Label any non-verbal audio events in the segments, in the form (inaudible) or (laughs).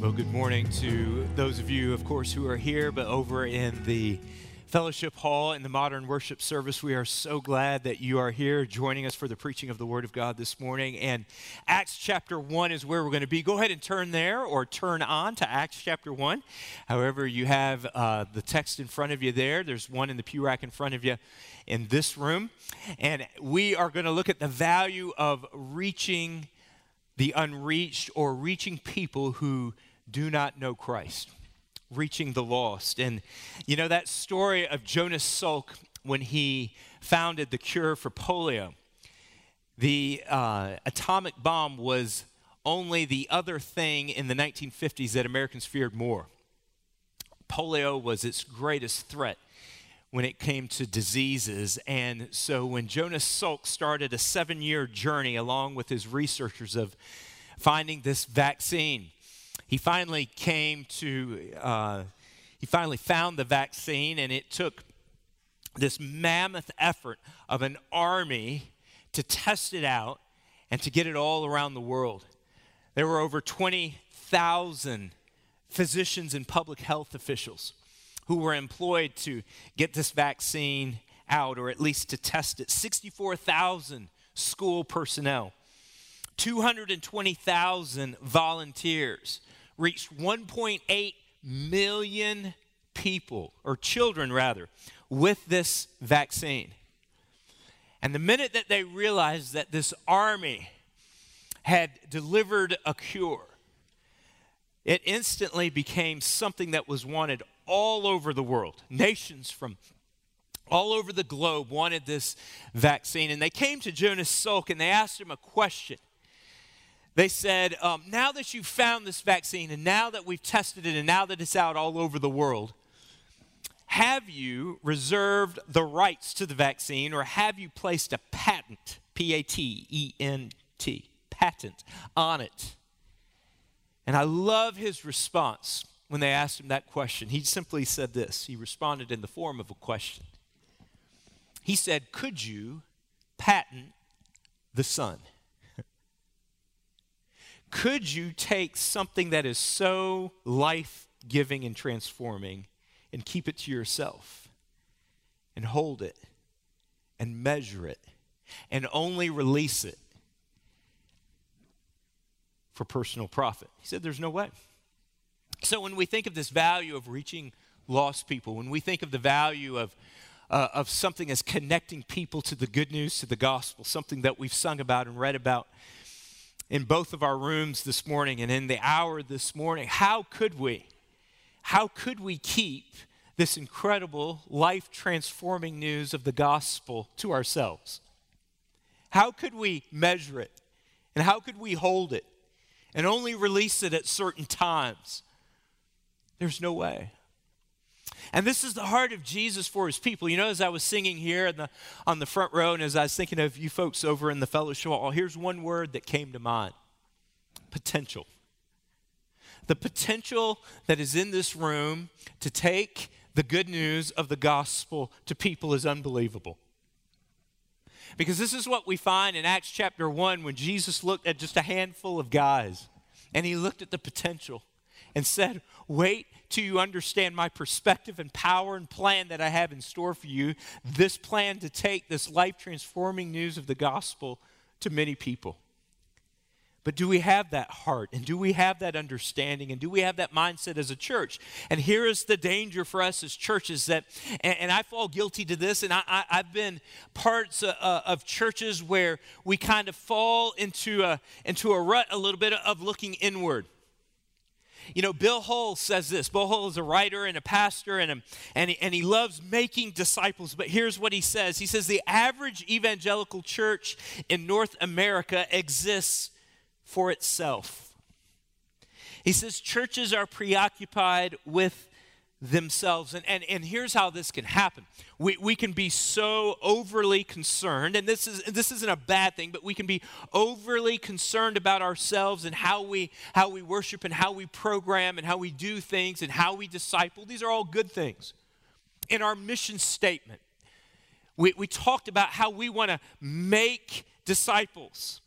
Well, good morning to those of you, of course, who are here, but over in the fellowship hall in the modern worship service. We are so glad that you are here joining us for the preaching of the Word of God this morning. And Acts chapter 1 is where we're going to be. Go ahead and turn there or turn on to Acts chapter 1. However, you have uh, the text in front of you there. There's one in the pew rack in front of you in this room. And we are going to look at the value of reaching the unreached or reaching people who do not know Christ reaching the lost. And you know that story of Jonas Salk when he founded the cure for polio. The uh, atomic bomb was only the other thing in the 1950s that Americans feared more. Polio was its greatest threat when it came to diseases. And so when Jonas Salk started a seven year journey along with his researchers of finding this vaccine, he finally came to, uh, he finally found the vaccine, and it took this mammoth effort of an army to test it out and to get it all around the world. There were over 20,000 physicians and public health officials who were employed to get this vaccine out or at least to test it. 64,000 school personnel, 220,000 volunteers, reached 1.8 million people, or children rather, with this vaccine. And the minute that they realized that this army had delivered a cure, it instantly became something that was wanted all over the world. Nations from all over the globe wanted this vaccine. And they came to Jonas Salk and they asked him a question. They said, um, now that you've found this vaccine and now that we've tested it and now that it's out all over the world, have you reserved the rights to the vaccine or have you placed a patent, P A T E N T, patent on it? And I love his response when they asked him that question. He simply said this. He responded in the form of a question. He said, Could you patent the sun? Could you take something that is so life giving and transforming and keep it to yourself and hold it and measure it and only release it for personal profit? He said, There's no way. So when we think of this value of reaching lost people, when we think of the value of uh, of something as connecting people to the good news, to the gospel, something that we've sung about and read about in both of our rooms this morning and in the hour this morning. How could we? How could we keep this incredible, life transforming news of the gospel to ourselves? How could we measure it? And how could we hold it and only release it at certain times? There's no way. And this is the heart of Jesus for his people. You know, as I was singing here the, on the front row, and as I was thinking of you folks over in the fellowship hall, here's one word that came to mind potential. The potential that is in this room to take the good news of the gospel to people is unbelievable. Because this is what we find in Acts chapter 1 when Jesus looked at just a handful of guys and he looked at the potential and said, Wait till you understand my perspective and power and plan that I have in store for you. This plan to take this life transforming news of the gospel to many people. But do we have that heart? And do we have that understanding? And do we have that mindset as a church? And here is the danger for us as churches that, and, and I fall guilty to this, and I, have been parts of, uh, of churches where we kind of fall into a, into a rut a little bit of looking inward. You know, Bill Hull says this. Bill Hull is a writer and a pastor, and, a, and, and he loves making disciples. But here's what he says He says, The average evangelical church in North America exists for itself. He says, Churches are preoccupied with themselves. And, and, and here's how this can happen. We, we can be so overly concerned, and this, is, this isn't a bad thing, but we can be overly concerned about ourselves and how we, how we worship and how we program and how we do things and how we disciple. These are all good things. In our mission statement, we, we talked about how we want to make disciples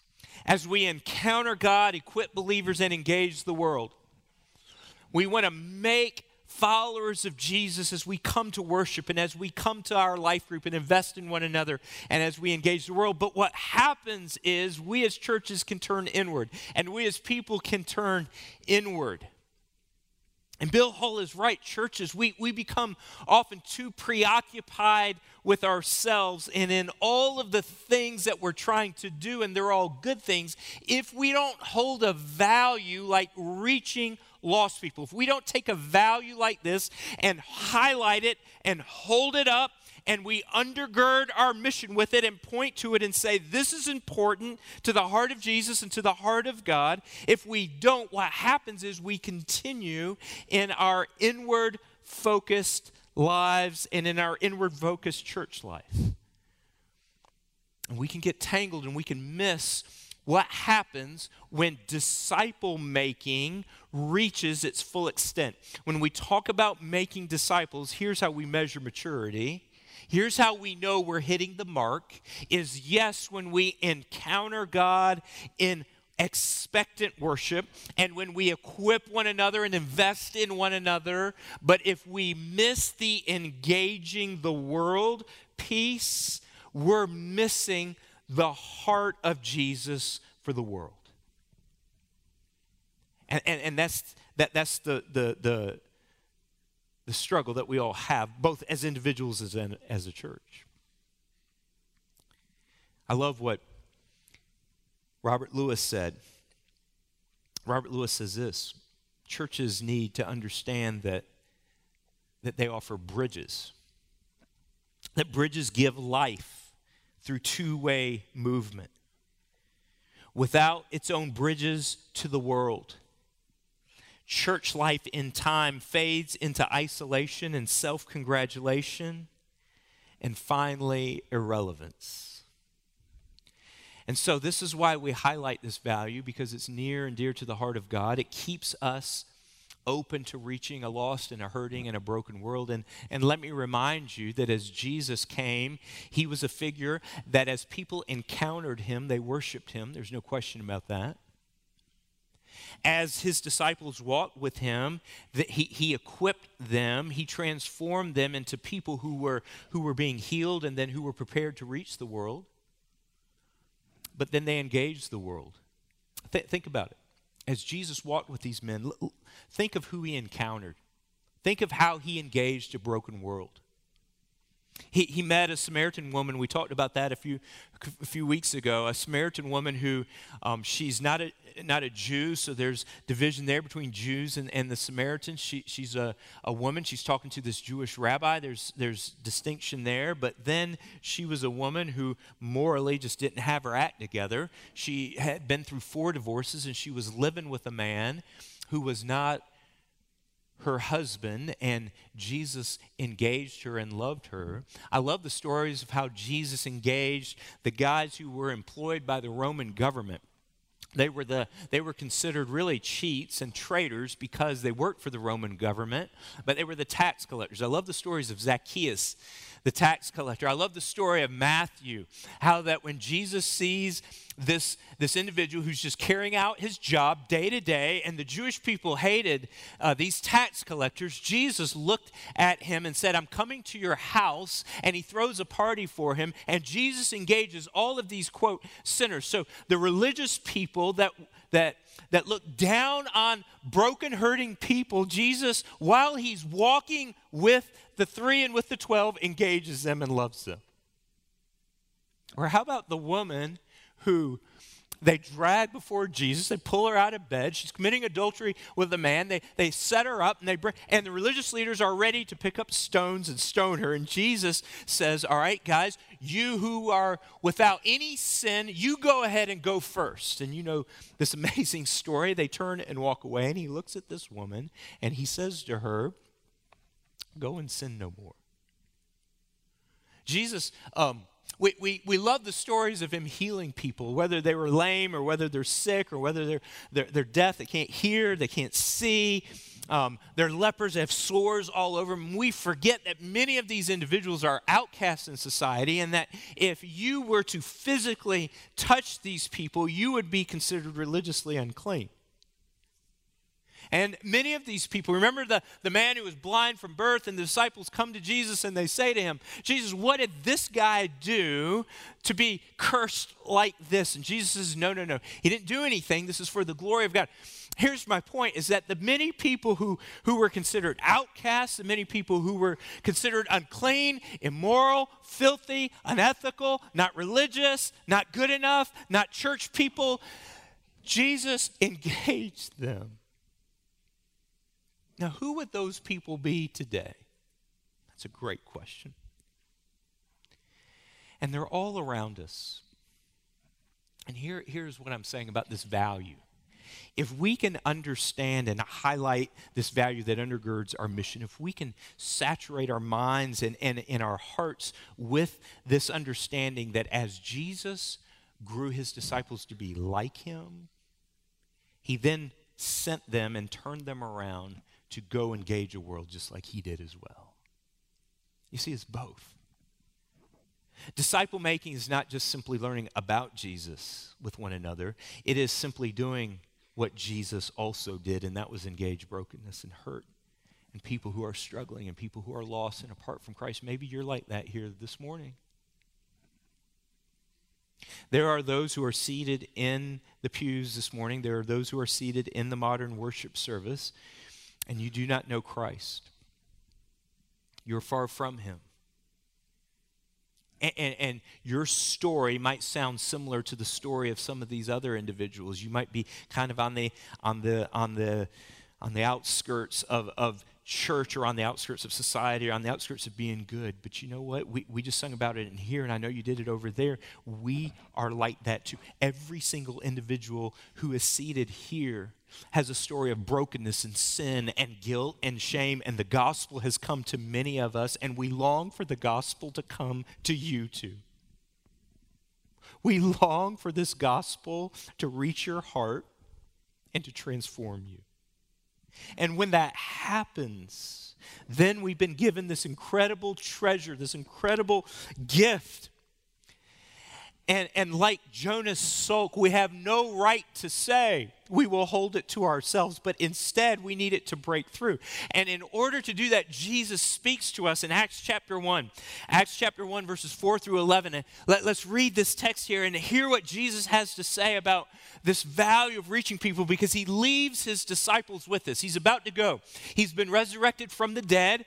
as we encounter God, equip believers, and engage the world. We want to make followers of Jesus as we come to worship and as we come to our life group and invest in one another and as we engage the world. But what happens is we as churches can turn inward and we as people can turn inward. And Bill Hull is right. Churches, we, we become often too preoccupied with ourselves and in all of the things that we're trying to do, and they're all good things. If we don't hold a value like reaching lost people, if we don't take a value like this and highlight it and hold it up and we undergird our mission with it and point to it and say, This is important to the heart of Jesus and to the heart of God. If we don't, what happens is we continue in our inward focused lives and in our inward focused church life. And we can get tangled and we can miss what happens when disciple making reaches its full extent. When we talk about making disciples, here's how we measure maturity Here's how we know we're hitting the mark is yes, when we encounter God in expectant worship and when we equip one another and invest in one another. But if we miss the engaging the world piece, we're missing the heart of Jesus for the world. And, and, and that's, that, that's the, the, the, the struggle that we all have, both as individuals as, as a church. I love what Robert Lewis said. Robert Lewis says this churches need to understand that, that they offer bridges, that bridges give life through two way movement. Without its own bridges to the world, church life in time fades into isolation and self congratulation, and finally, irrelevance. And so, this is why we highlight this value because it's near and dear to the heart of God. It keeps us open to reaching a lost and a hurting and a broken world. And, and let me remind you that as Jesus came, he was a figure that as people encountered him, they worshiped him. There's no question about that as his disciples walked with him, that he, he equipped them, he transformed them into people who were, who were being healed and then who were prepared to reach the world. But then they engaged the world. Th- think about it. As Jesus walked with these men, think of who he encountered. Think of how he engaged a broken world. He, he met a Samaritan woman. We talked about that a few, a few weeks ago. A Samaritan woman who um, she's not a, not a Jew, so there's division there between Jews and, and the Samaritans. She, she's a, a woman. She's talking to this Jewish rabbi. There's, there's distinction there. But then she was a woman who morally just didn't have her act together. She had been through four divorces, and she was living with a man who was not her husband, and Jesus engaged her and loved her. I love the stories of how Jesus engaged the guys who were employed by the Roman government. They were, the, they were considered really cheats and traitors because they worked for the Roman government, but they were the tax collectors. I love the stories of Zacchaeus, the tax collector. I love the story of Matthew, how that when Jesus sees this, this individual who's just carrying out his job day to day, and the Jewish people hated uh, these tax collectors, Jesus looked at him and said, I'm coming to your house, and he throws a party for him, and Jesus engages all of these, quote, sinners. So the religious people that that, that look down on broken, hurting people, Jesus, while he's walking with the three and with the twelve, engages them and loves them. Or how about the woman who they drag before Jesus. They pull her out of bed. She's committing adultery with a man. They, they set her up and they bring, and the religious leaders are ready to pick up stones and stone her. And Jesus says, All right, guys, you who are without any sin, you go ahead and go first. And you know this (laughs) amazing story. They turn and walk away, and he looks at this woman and he says to her, Go and sin no more. Jesus, um, we, we, we love the stories of him healing people, whether they were lame or whether they're sick or whether they're, they're, they're deaf, they can't hear, they can't see. Um, they're lepers, they have sores all over them. We forget that many of these individuals are outcasts in society, and that if you were to physically touch these people, you would be considered religiously unclean. And many of these people, remember the, the man who was blind from birth, and the disciples come to Jesus and they say to him, Jesus, what did this guy do to be cursed like this? And Jesus says, No, no, no. He didn't do anything. This is for the glory of God. Here's my point is that the many people who, who were considered outcasts, the many people who were considered unclean, immoral, filthy, unethical, not religious, not good enough, not church people, Jesus (laughs) engaged them now, who would those people be today? That's a great question. And they're all around us. And here, here's what I'm saying about this value. If we can understand and highlight this value that undergirds our mission, if we can saturate our minds and, and, and our hearts with this understanding that as Jesus grew his disciples to be like him, he then sent them and turned them around to go engage a world just like he did as well. You see, it's both. Disciple making is not just simply learning about Jesus with one another, it is simply doing what Jesus also did, and that was engage brokenness and hurt and people who are struggling and people who are lost and apart from Christ. Maybe you're like that here this morning. There are those who are seated in the pews this morning. There are those who are seated in the modern worship service and you do not know Christ, you're far from Him. And, and, and, your story might sound similar to the story of some of these other individuals. You might be kind of on the on the on the on the outskirts of, of church or on the outskirts of society or on the outskirts of being good. But you know what? We, we just sung about it in here, and I know you did it over there. We are like that too. Every single individual who is seated here has a story of brokenness and sin and guilt and shame, and the gospel has come to many of us, and we long for the gospel to come to you too. We long for this gospel to reach your heart and to transform you. And when that happens, then we've been given this incredible treasure, this incredible gift. And, and like Jonas Salk, we have no right to say we will hold it to ourselves, but instead we need it to break through. And in order to do that, Jesus speaks to us in Acts chapter 1. Acts chapter 1, verses 4 through 11. And let, let's read this text here and hear what Jesus has to say about this value of reaching people because he leaves his disciples with us. He's about to go. He's been resurrected from the dead.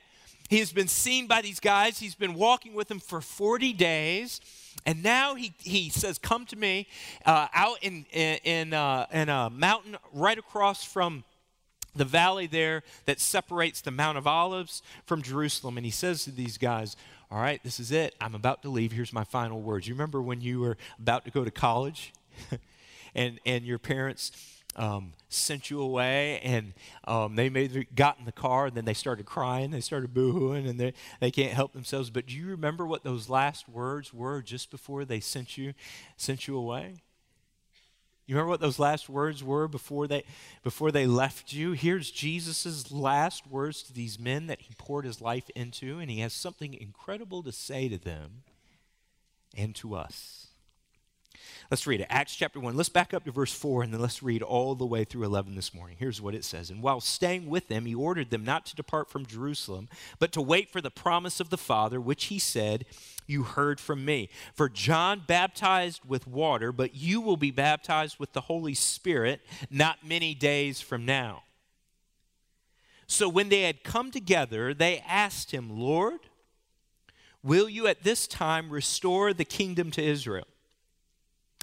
He has been seen by these guys. He's been walking with them for 40 days. And now he, he says, Come to me uh, out in, in, uh, in a mountain right across from the valley there that separates the Mount of Olives from Jerusalem. And he says to these guys, All right, this is it. I'm about to leave. Here's my final words. You remember when you were about to go to college? (laughs) and, and your parents um, sent you away and um, they made got in the car and then they started crying they started boohooing and they, they can't help themselves. But do you remember what those last words were just before they sent you sent you away? You remember what those last words were before they before they left you? Here's jesus' last words to these men that he poured his life into and he has something incredible to say to them and to us Let's read it. Acts chapter 1. Let's back up to verse 4 and then let's read all the way through 11 this morning. Here's what it says. And while staying with them, he ordered them not to depart from Jerusalem, but to wait for the promise of the Father, which he said, You heard from me. For John baptized with water, but you will be baptized with the Holy Spirit not many days from now. So when they had come together, they asked him, Lord, will you at this time restore the kingdom to Israel?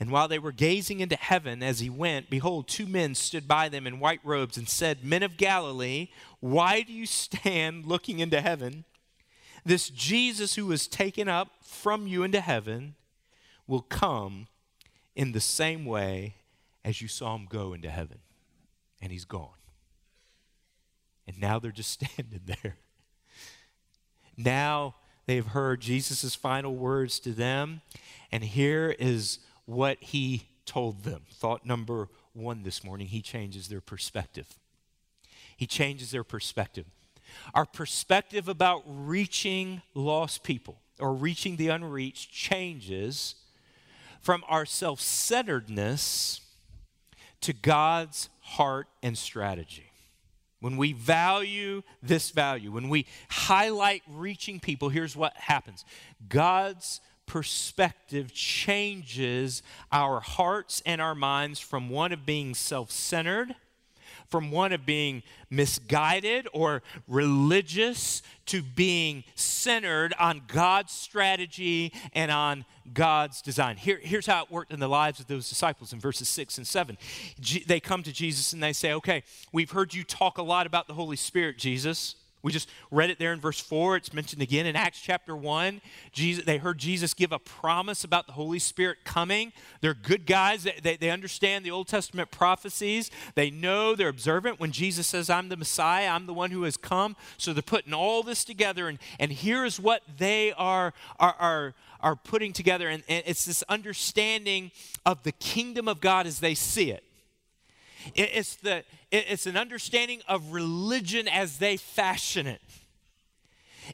And while they were gazing into heaven as he went, behold, two men stood by them in white robes and said, Men of Galilee, why do you stand looking into heaven? This Jesus who was taken up from you into heaven will come in the same way as you saw him go into heaven. And he's gone. And now they're just (laughs) standing there. Now they've heard Jesus' final words to them. And here is what he told them. Thought number one this morning he changes their perspective. He changes their perspective. Our perspective about reaching lost people or reaching the unreached changes from our self centeredness to God's heart and strategy. When we value this value, when we highlight reaching people, here's what happens God's perspective changes our hearts and our minds from one of being self centered from one of being misguided or religious to being centered on God's strategy and on God's design. Here, here's how it worked in the lives of those disciples in verses 6 and 7. G- they come to Jesus and they say, Okay, we've heard you talk a lot about the Holy Spirit, Jesus. We just read it there in verse 4. It's mentioned again in Acts chapter 1. Jesus, they heard Jesus give a promise about the Holy Spirit coming. They're good guys. They, they, they, understand the Old Testament prophecies. They know, they're observant. When Jesus says, I'm the Messiah, I'm the one who has come. So they're putting all this together. And, and here's what they are, are, are, are putting together. And, and it's this understanding of the kingdom of God as they see it. It's, the, it's an understanding of religion as they fashion it.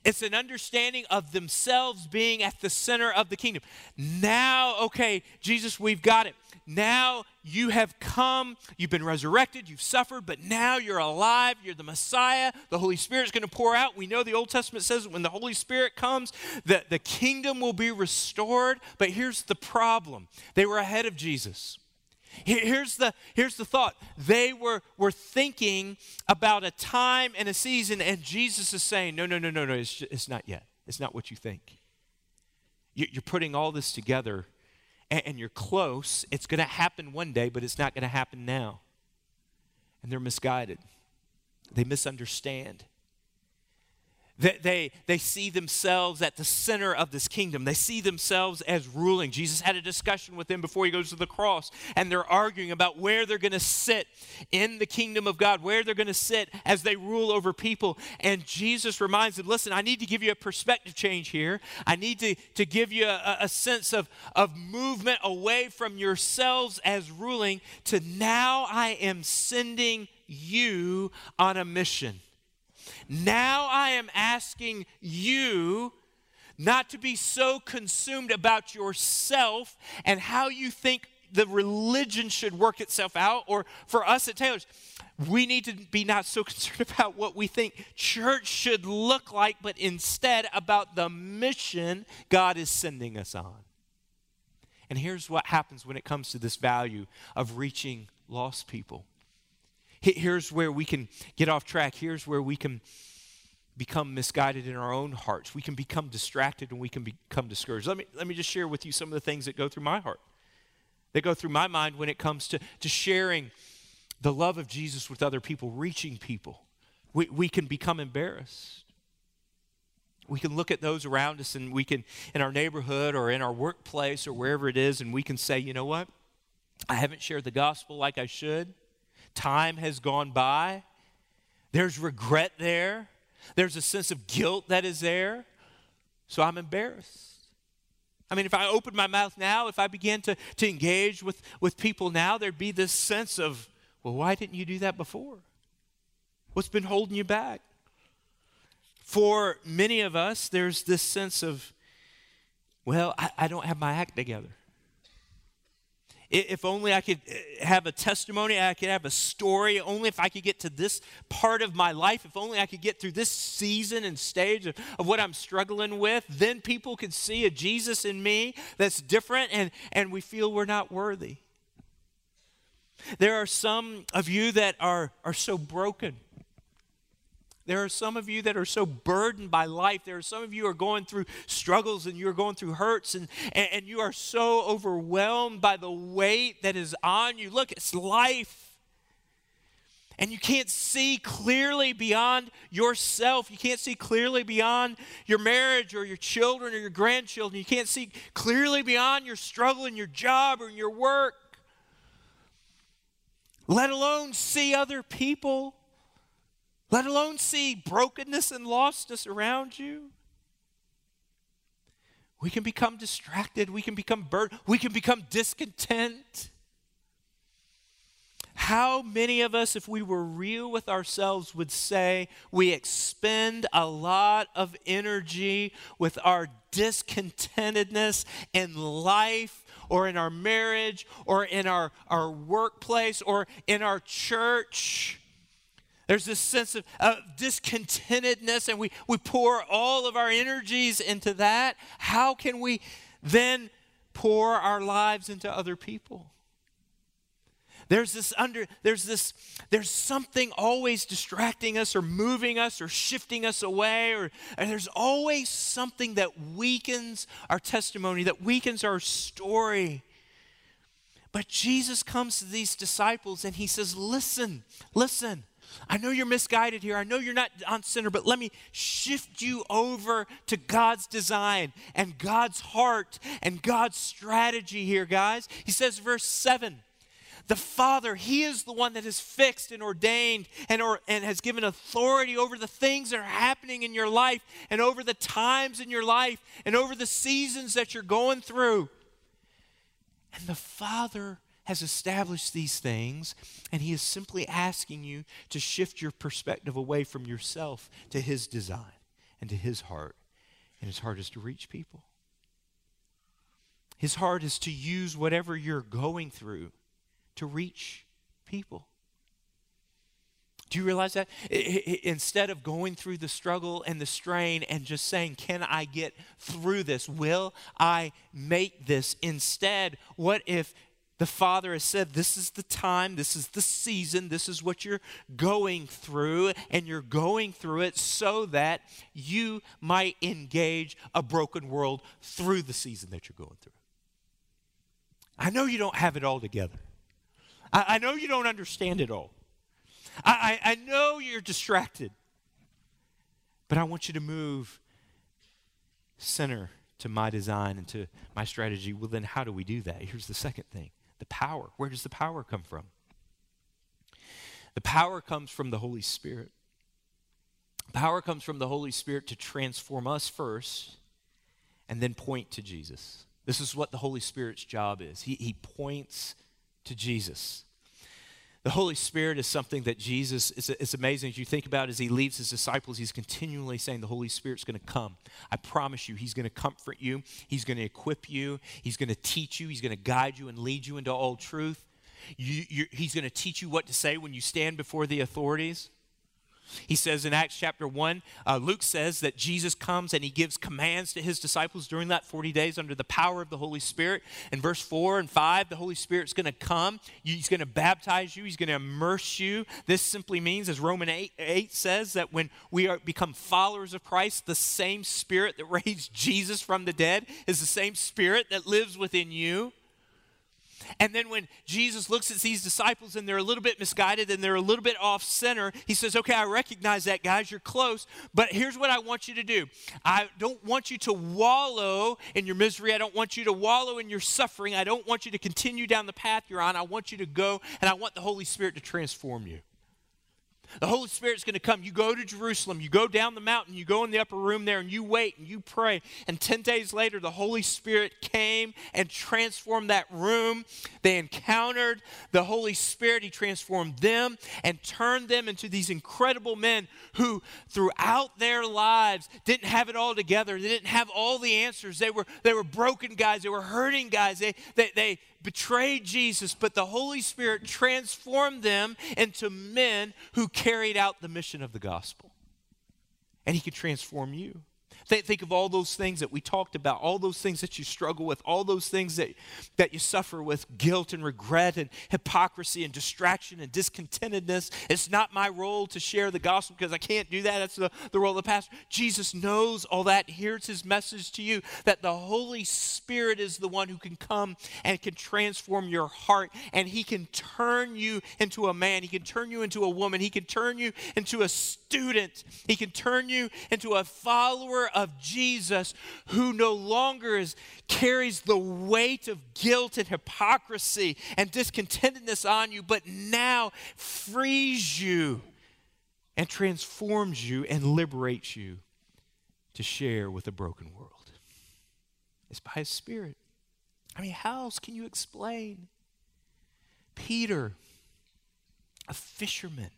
It's an understanding of themselves being at the center of the kingdom. Now, okay, Jesus, we've got it. Now you have come, you've been resurrected, you've suffered, but now you're alive, you're the Messiah. The Holy Spirit's going to pour out. We know the Old Testament says when the Holy Spirit comes, that the kingdom will be restored. But here's the problem they were ahead of Jesus. Here's the, here's the thought. They were, were thinking about a time and a season, and Jesus is saying, No, no, no, no, no, it's, just, it's not yet. It's not what you think. You're putting all this together, and you're close. It's going to happen one day, but it's not going to happen now. And they're misguided, they misunderstand. They, they, they see themselves at the center of this kingdom. They see themselves as ruling. Jesus had a discussion with them before he goes to the cross, and they're arguing about where they're going to sit in the kingdom of God, where they're going to sit as they rule over people. And Jesus reminds them listen, I need to give you a perspective change here. I need to, to give you a, a sense of, of movement away from yourselves as ruling to now I am sending you on a mission. Now I am asking you not to be so consumed about yourself and how you think the religion should work itself out, or for us at Taylor's, we need to be not so (laughs) concerned about what we think church should look like, but instead about the mission God is sending us on. And here's what happens when it comes to this value of reaching lost people Here's where we can get off track. Here's where we can become misguided in our own hearts. We can become distracted and we can become discouraged. Let me, let me just share with you some of the things that go through my heart, that go through my mind when it comes to, to sharing the love of Jesus with other people, reaching people. We, we can become embarrassed. We can look at those around us and we can, in our neighborhood or in our workplace or wherever it is, and we can say, you know what? I haven't shared the gospel like I should time has gone by. There's regret there. There's a sense of guilt that is there. So I'm embarrassed. I mean, if I opened my mouth now, if I began to, to engage with, with people now, there'd be this sense of, well, why didn't you do that before? What's been holding you back? For many of us, there's this sense of, well, I, I don't have my act together. If only I could uh, have a testimony, I could have a story, only if I could get to this part of my life, if only I could get through this season and stage of, of what I'm struggling with, then people could see a Jesus in me that's different and, and we feel we're not worthy. There are some of you that are, are so broken there are some of you that are so burdened by life. There are some of you who are going through struggles and you're going through hurts and, and, and you are so overwhelmed by the weight that is on you. Look, it's life. And you can't see clearly beyond yourself. You can't see clearly beyond your marriage or your children or your grandchildren. You can't see clearly beyond your struggle in your job or in your work, let alone see other people let alone see brokenness and lostness around you. We can become distracted. We can become burdened. We can become discontent. How many of us, if we were real with ourselves, would say we expend a lot of energy with our discontentedness in life or in our marriage or in our, our workplace or in our church? There's this sense of uh, discontentedness, and we, we pour all of our energies into that. How can we then pour our lives into other people? There's this under there's this there's something always distracting us or moving us or shifting us away or there's always something that weakens our testimony, that weakens our story. But Jesus comes to these disciples and he says, "Listen, listen. I know you're misguided here. I know you're not on center, but let me shift you over to God's design and God's heart and God's strategy here, guys. He says, verse 7 the Father, He is the one that has fixed and ordained and, or, and has given authority over the things that are happening in your life and over the times in your life and over the seasons that you're going through. And the Father has established these things, and He is simply asking you to shift your perspective away from yourself to His design and to His heart. And His heart is to reach people. His heart is to use whatever you're going through to reach people. Do you realize that? Instead of going through the struggle and the strain and just saying, Can I get through this? Will I make this? Instead, what if the Father has said, This is the time, this is the season, this is what you're going through, and you're going through it so that you might engage a broken world through the season that you're going through? I know you don't have it all together. I, I know you don't understand it all. I, I, I know you're distracted. But I want you to move center to my design and to my strategy. Well, then how do we do that? Here's the second thing the power. Where does the power come from? The power comes from the Holy Spirit. Power comes from the Holy Spirit to transform us first and then point to Jesus. This is what the Holy Spirit's job is. He, he points to Jesus. The Holy Spirit is something that Jesus, it's, it's amazing as you think about as he leaves his disciples, he's continually saying the Holy Spirit's going to come. I promise you, he's going to comfort you, he's going to equip you, he's going to teach you, he's going to guide you and lead you into all truth. You, he's going to teach you what to say when you stand before the authorities. He says in Acts chapter 1, uh, Luke says that Jesus comes and he gives commands to his disciples during that 40 days under the power of the Holy Spirit. In verse 4 and 5, the Holy Spirit's going to come. He's going to baptize you, he's going to immerse you. This simply means, as Romans 8, 8 says, that when we are, become followers of Christ, the same Spirit that raised (laughs) Jesus from the dead is the same Spirit that lives within you. And then when Jesus looks at these disciples and they're a little bit misguided and they're a little bit off center, he says, Okay, I recognize that, guys. You're close. But here's what I want you to do I don't want you to wallow in your misery. I don't want you to wallow in your suffering. I don't want you to continue down the path you're on. I want you to go, and I want the Holy Spirit to transform you. The Holy Spirit's going to come. You go to Jerusalem, you go down the mountain, you go in the upper room there, and you wait and you pray. And 10 days later, the Holy Spirit came and transformed that room. They encountered the Holy Spirit. He transformed them and turned them into these incredible men who, throughout their lives, didn't have it all together. They didn't have all the answers. They were, they were broken guys, they were hurting guys. They, they, they, betrayed Jesus, but the Holy Spirit transformed them into men who carried out the mission of the gospel. And He could transform you. Think, think of all those things that we talked about, all those things that you struggle with, all those things that, that you suffer with guilt and regret and hypocrisy and distraction and discontentedness. It's not my role to share the gospel because I can't do that. That's the, the role of the pastor. Jesus knows all that. Here's his message to you that the Holy Spirit is the one who can come and can transform your heart and he can turn you into a man. He can turn you into a woman. He can turn you into a student. He can turn you into a follower of Jesus who no longer is, carries the weight of guilt and hypocrisy and discontentedness on you, but now frees you and transforms you and liberates you to share with a broken world. It's by His Spirit. I mean, how else can you explain? Peter, a fisherman.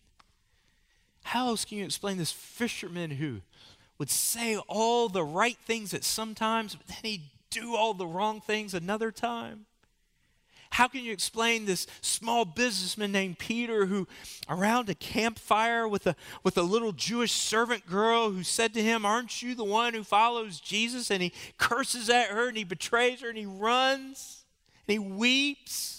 How else can you explain this fisherman who would say all the right things at some times, but then he'd do all the wrong things another time? How can you explain this small businessman named Peter who, around a campfire with a, with a little Jewish servant girl who said to him, Aren't you the one who follows Jesus? And he curses at her and he betrays her and he runs and he weeps.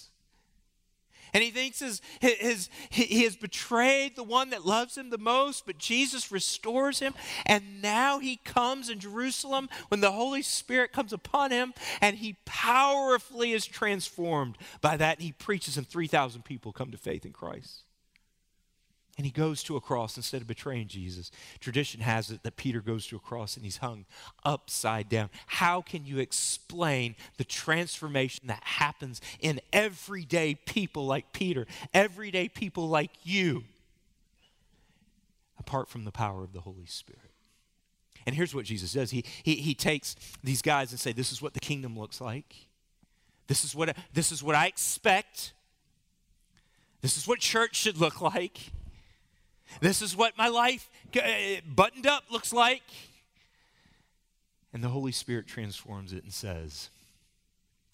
And he thinks his, his, he has betrayed the one that loves him the most, but Jesus restores him. And now he comes in Jerusalem when the Holy Spirit comes upon him, and he powerfully is transformed by that. He preaches, and 3,000 people come to faith in Christ and he goes to a cross instead of betraying Jesus. Tradition has it that Peter goes to a cross and he's hung upside down. How can you explain the transformation that happens in everyday people like Peter, everyday people like you, apart from the power of the Holy Spirit? And here's what Jesus does he, he, he takes these guys and say, This is what the kingdom looks like. This is what, this is what I expect. This is what church should look like. This is what my life uh, buttoned up looks like. And the Holy Spirit transforms it and says,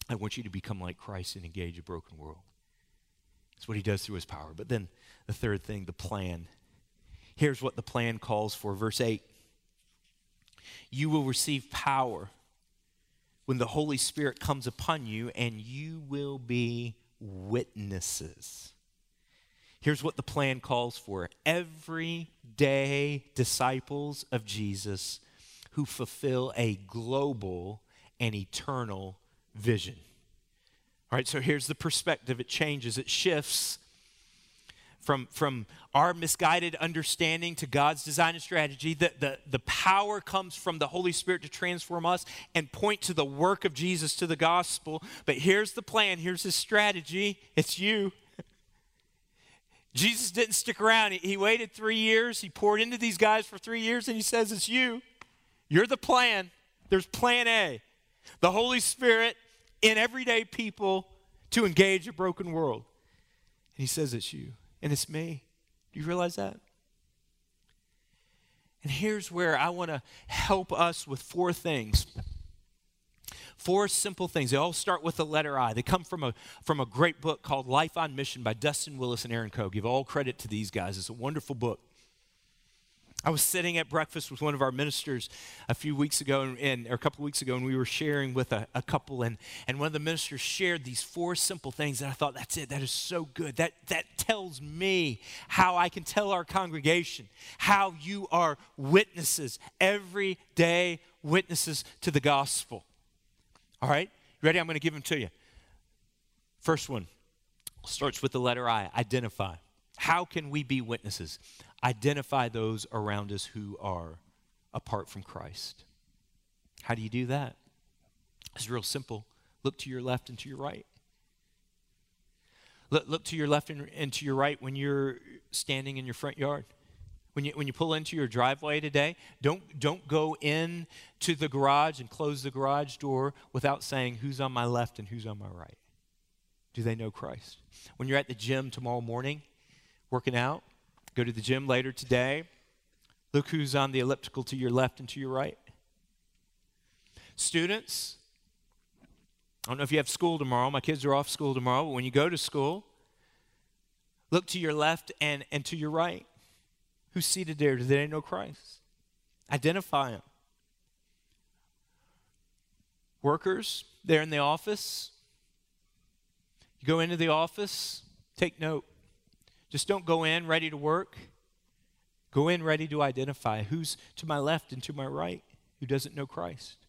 I want you to become like Christ and engage a broken world. That's what he does through his power. But then the third thing, the plan. Here's what the plan calls for. Verse 8 You will receive power when the Holy Spirit comes upon you, and you will be witnesses Here's what the plan calls for everyday disciples of Jesus who fulfill a global and eternal vision. All right, so here's the perspective it changes, it shifts from, from our misguided understanding to God's design and strategy. The, the, the power comes from the Holy Spirit to transform us and point to the work of Jesus to the gospel. But here's the plan, here's his strategy it's you. Jesus didn't stick around. He, he, waited three years. He poured into these guys for three years, and he says, It's you. You're the plan. There's plan A. The Holy Spirit in everyday people to engage a broken world. And he says, It's you. And it's me. Do you realize that? And here's where I want to help us with four things Four simple things. They all start with the letter I. They come from a, from a great book called Life on Mission by Dustin Willis and Aaron Coe. Give all credit to these guys. It's a wonderful book. I was sitting at breakfast with one of our ministers a few weeks ago, and, and or a couple of weeks ago, and we were sharing with a, a, couple, and, and one of the ministers shared these four simple things, and I thought, that's it, that is so good. That, that tells me how I can tell our congregation how you are witnesses, everyday witnesses to the gospel. All right? Ready? I'm going to give them to you. First one starts with the letter I identify. How can we be witnesses? Identify those around us who are apart from Christ. How do you do that? It's real simple. Look to your left and to your right. Look, look to your left and, and to your right when you're standing in your front yard. When you, when you pull into your driveway today, don't, don't go in to the garage and close the garage door without saying who's on my left and who's on my right. Do they know Christ? When you're at the gym tomorrow morning, working out, go to the gym later today, look who's on the elliptical to your left and to your right. Students, I don't know if you have school tomorrow. My kids are off school tomorrow, but when you go to school, look to your left and, and to your right. Who's seated there? Do they know Christ? Identify them. Workers, they're in the office. You go into the office, take note. Just don't go in ready to work. Go in ready to identify who's to my left and to my right who doesn't know Christ.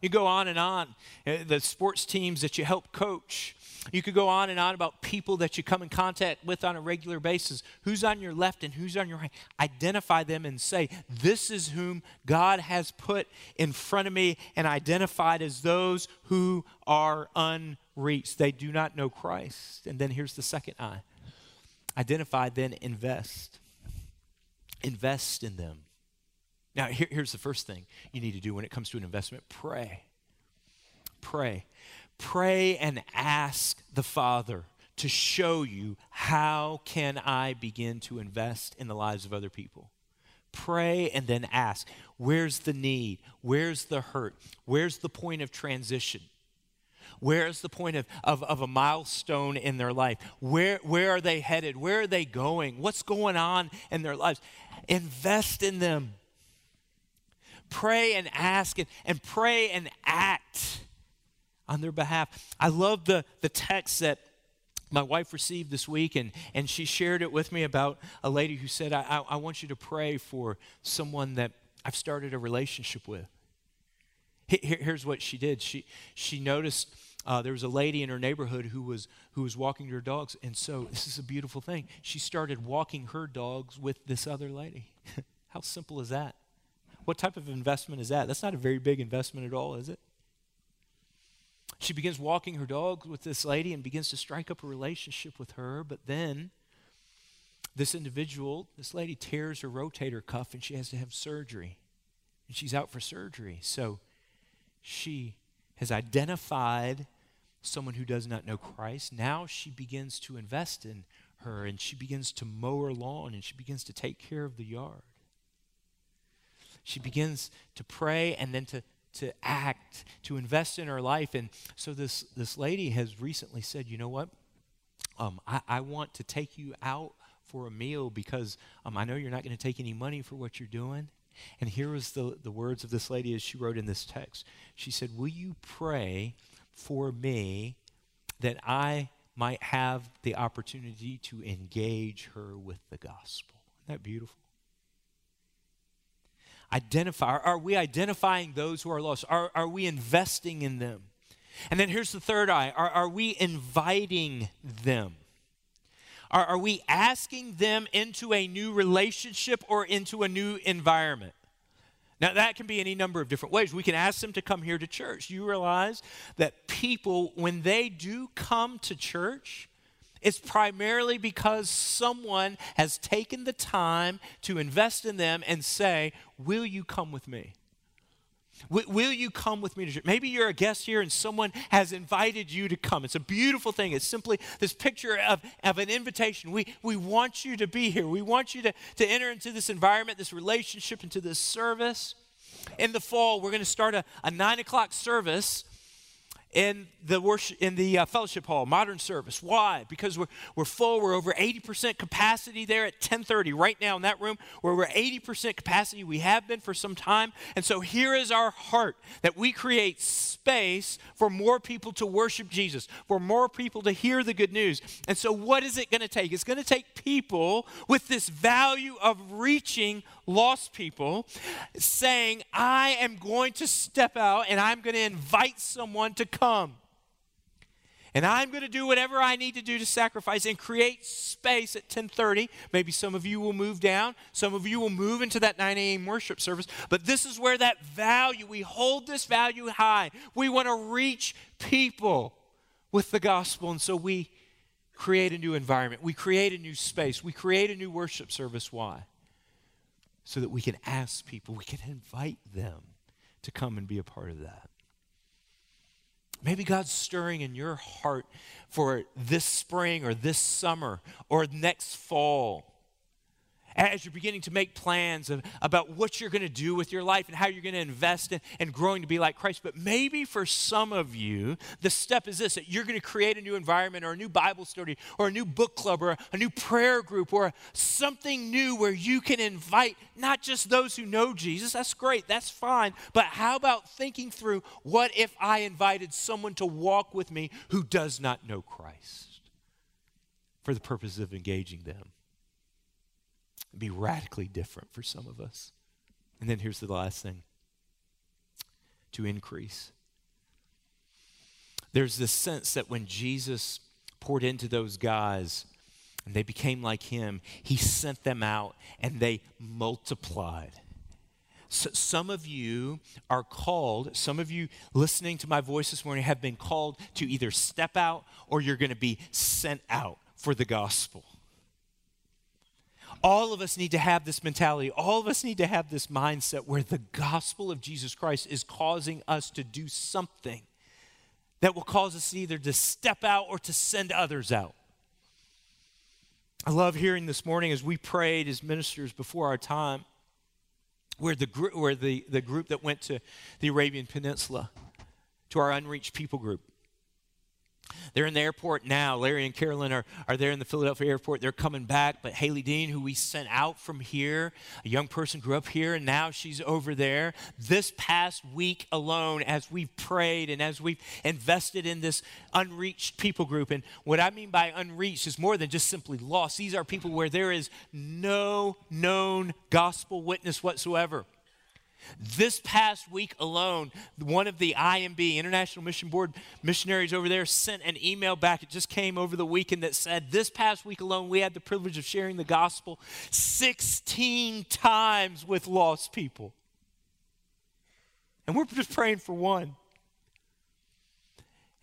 You go on and on. Uh, the sports teams that you help coach. You could go on and on about people that you come in contact with on a regular basis. Who's on your left and who's on your right? Identify them and say, This is whom God has put in front of me and identified as those who are unreached. They do not know Christ. And then here's the second I identify, then invest. invest in them. Now, here, here's the first thing you need to do when it comes to an investment pray. Pray. Pray and ask the Father to show you how can I begin to invest in the lives of other people. Pray and then ask, where's the need? Where's the hurt? Where's the point of transition? Where's the point of, of, of, a milestone in their life? Where, where are they headed? Where are they going? What's going on in their lives? Invest in them. Pray and ask and, and pray and act on their behalf. I love the, the text that my wife received this week, and, and she shared it with me about a lady who said, I, I, I want you to pray for someone that I've started a relationship with. Here, here's what she did she, she noticed uh, there was a lady in her neighborhood who was, who was walking her dogs, and so this is a beautiful thing. She started walking her dogs with this other lady. (laughs) How simple is that? What type of investment is that? That's not a very big investment at all, is it? She begins walking her dog with this lady and begins to strike up a relationship with her, but then this individual, this lady tears her rotator cuff and she has to have surgery. And she's out for surgery. So she has identified someone who does not know Christ. Now she begins to invest in her and she begins to mow her lawn and she begins to take care of the yard. She begins to pray and then to to act, to invest in her life. And so this, this lady has recently said, you know what? Um, I, I want to take you out for a meal because um, I know you're not going to take any money for what you're doing. And here was the, the words of this lady as she wrote in this text. She said, Will you pray for me that I might have the opportunity to engage her with the gospel? Isn't that beautiful? Identify? Are, we identifying those who are lost? Are, are we investing in them? And then here's the third eye are, are we inviting them? Are, are we asking them into a new relationship or into a new environment? Now, that can be any number of different ways. We can ask them to come here to church. You realize that people, when they do come to church, it's primarily because someone has taken the time to invest in them and say, Will you come with me? Will you come with me to church? Maybe you're a guest here and someone has invited you to come. It's a beautiful thing. It's simply this picture of, of an invitation. We, we want you to be here. We want you to, to enter into this environment, this relationship, into this service. In the fall, we're going to start a, a nine o'clock service in the worship in the uh, fellowship hall modern service. Why? Because we're, we're full. We're over 80% capacity there at 1030 right now in that room. Where we're 80% capacity we have been for some time. And so here is our heart that we create space for more people to worship jesus for more people to hear the good news. And so what is it going to take? It's going to take people with this value of reaching lost people saying i am going to step out and i'm going to invite someone to come. And I'm going to do whatever I need to do to sacrifice and create space at 10:30. Maybe some of you will move down, some of you will move into that 9 a.m. worship service. But this is where that value, we hold this value high. We want to reach people with the gospel. And so we create a new environment. We create a new space. We create a new worship service. Why? So that we can ask people, we can invite them to come and be a part of that. Maybe God's stirring in your heart for this spring or this summer or next fall as you're beginning to make plans of, about what you're going to do with your life and how you're going to invest in and growing to be like Christ. But maybe for some of you, the step is this that you're going to create a new environment or a new Bible study or a new book club or a, a new prayer group or something new where you can invite not just those who know Jesus. That's great, that's fine. But how about thinking through what if I invited someone to walk with me who does not know Christ for the purpose of engaging them? Be radically different for some of us. And then here's the last thing to increase. There's this sense that when Jesus poured into those guys and they became like him, he sent them out and they multiplied. So some of you are called, some of you listening to my voice this morning have been called to either step out or you're going to be sent out for the gospel. All of us need to have this mentality. All of us need to have this mindset where the gospel of Jesus Christ is causing us to do something that will cause us either to step out or to send others out. I love hearing this morning as we prayed as ministers before our time, where the, where the, the group that went to the Arabian Peninsula, to our unreached people group, they're in the airport now. Larry and Carolyn are, are there in the Philadelphia airport. They're coming back. But Haley Dean, who we sent out from here, a young person grew up here, and now she's over there. This past week alone, as we've prayed and as we've invested in this unreached people group, and what I mean by unreached is more than just simply lost. These are people where there is no known gospel witness whatsoever. This past week alone, one of the IMB, International Mission Board missionaries over there, sent an email back. It just came over the weekend that said, This past week alone, we had the privilege of sharing the gospel 16 times with lost people. And we're just praying for one.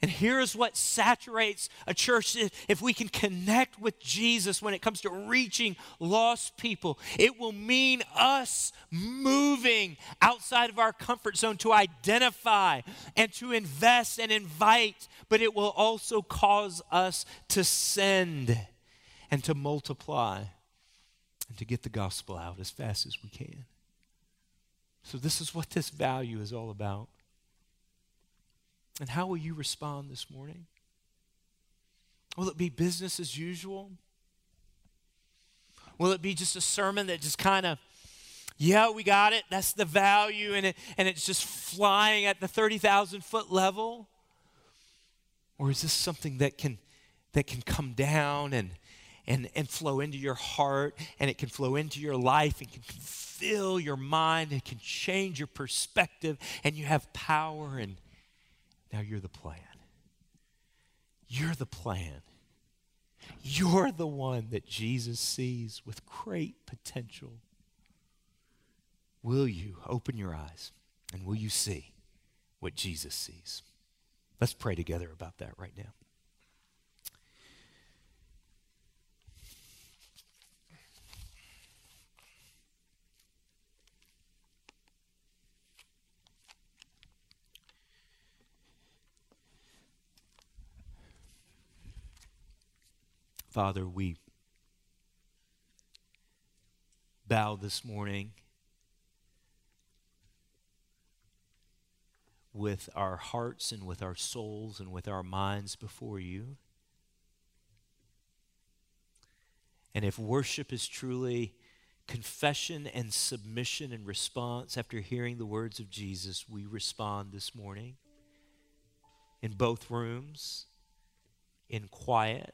And here's what saturates a church if we can connect with Jesus when it comes to reaching lost people. It will mean us moving outside of our comfort zone to identify and to invest and invite, but it will also cause us to send and to multiply and to get the gospel out as fast as we can. So, this is what this value is all about. And how will you respond this morning? Will it be business as usual? Will it be just a sermon that just kind of, yeah, we got it, that's the value, and, it, and it's just flying at the 30,000 foot level? Or is this something that can, that can come down and, and, and flow into your heart, and it can flow into your life, and can fill your mind, and can change your perspective, and you have power and now you're the plan. You're the plan. You're the one that Jesus sees with great potential. Will you open your eyes and will you see what Jesus sees? Let's pray together about that right now. Father, we bow this morning with our hearts and with our souls and with our minds before you. And if worship is truly confession and submission and response after hearing the words of Jesus, we respond this morning in both rooms, in quiet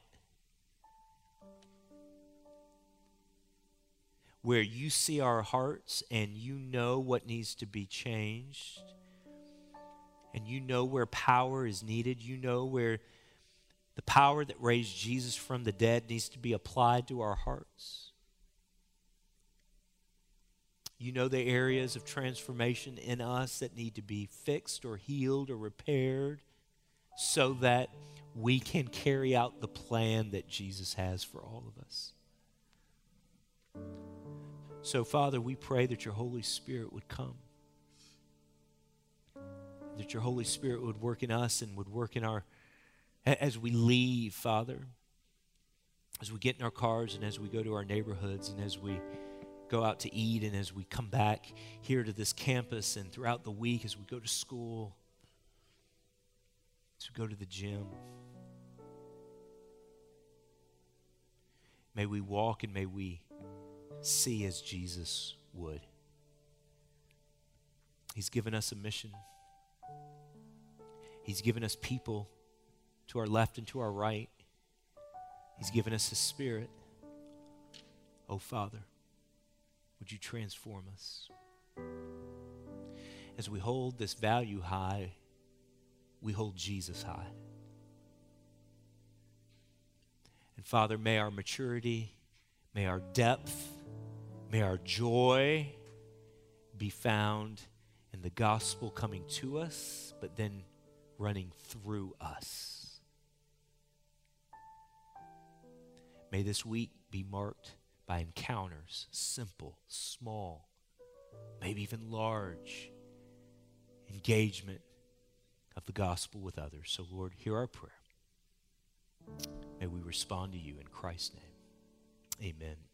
where you see our hearts and you know what needs to be changed. And you know where power is needed. You know where the power that raised Jesus from the dead needs to be applied to our hearts. You know the areas of transformation in us that need to be fixed or healed or repaired so that we can carry out the plan that Jesus has for all of us. So, Father, we pray that your Holy Spirit would come. That your Holy Spirit would work in us and would work in our, as we leave, Father, as we get in our cars and as we go to our neighborhoods and as we go out to eat and as we come back here to this campus and throughout the week as we go to school, as we go to the gym. May we walk and may we see as Jesus would. He's given us a mission. He's given us people to our left and to our right. He's given us His Spirit. Oh, Father, would you transform us? As we hold this value high, we hold Jesus high. And Father, may our maturity, may our depth, May our joy be found in the gospel coming to us, but then running through us. May this week be marked by encounters, simple, small, maybe even large engagement of the gospel with others. So, Lord, hear our prayer. May we respond to you in Christ's name. Amen.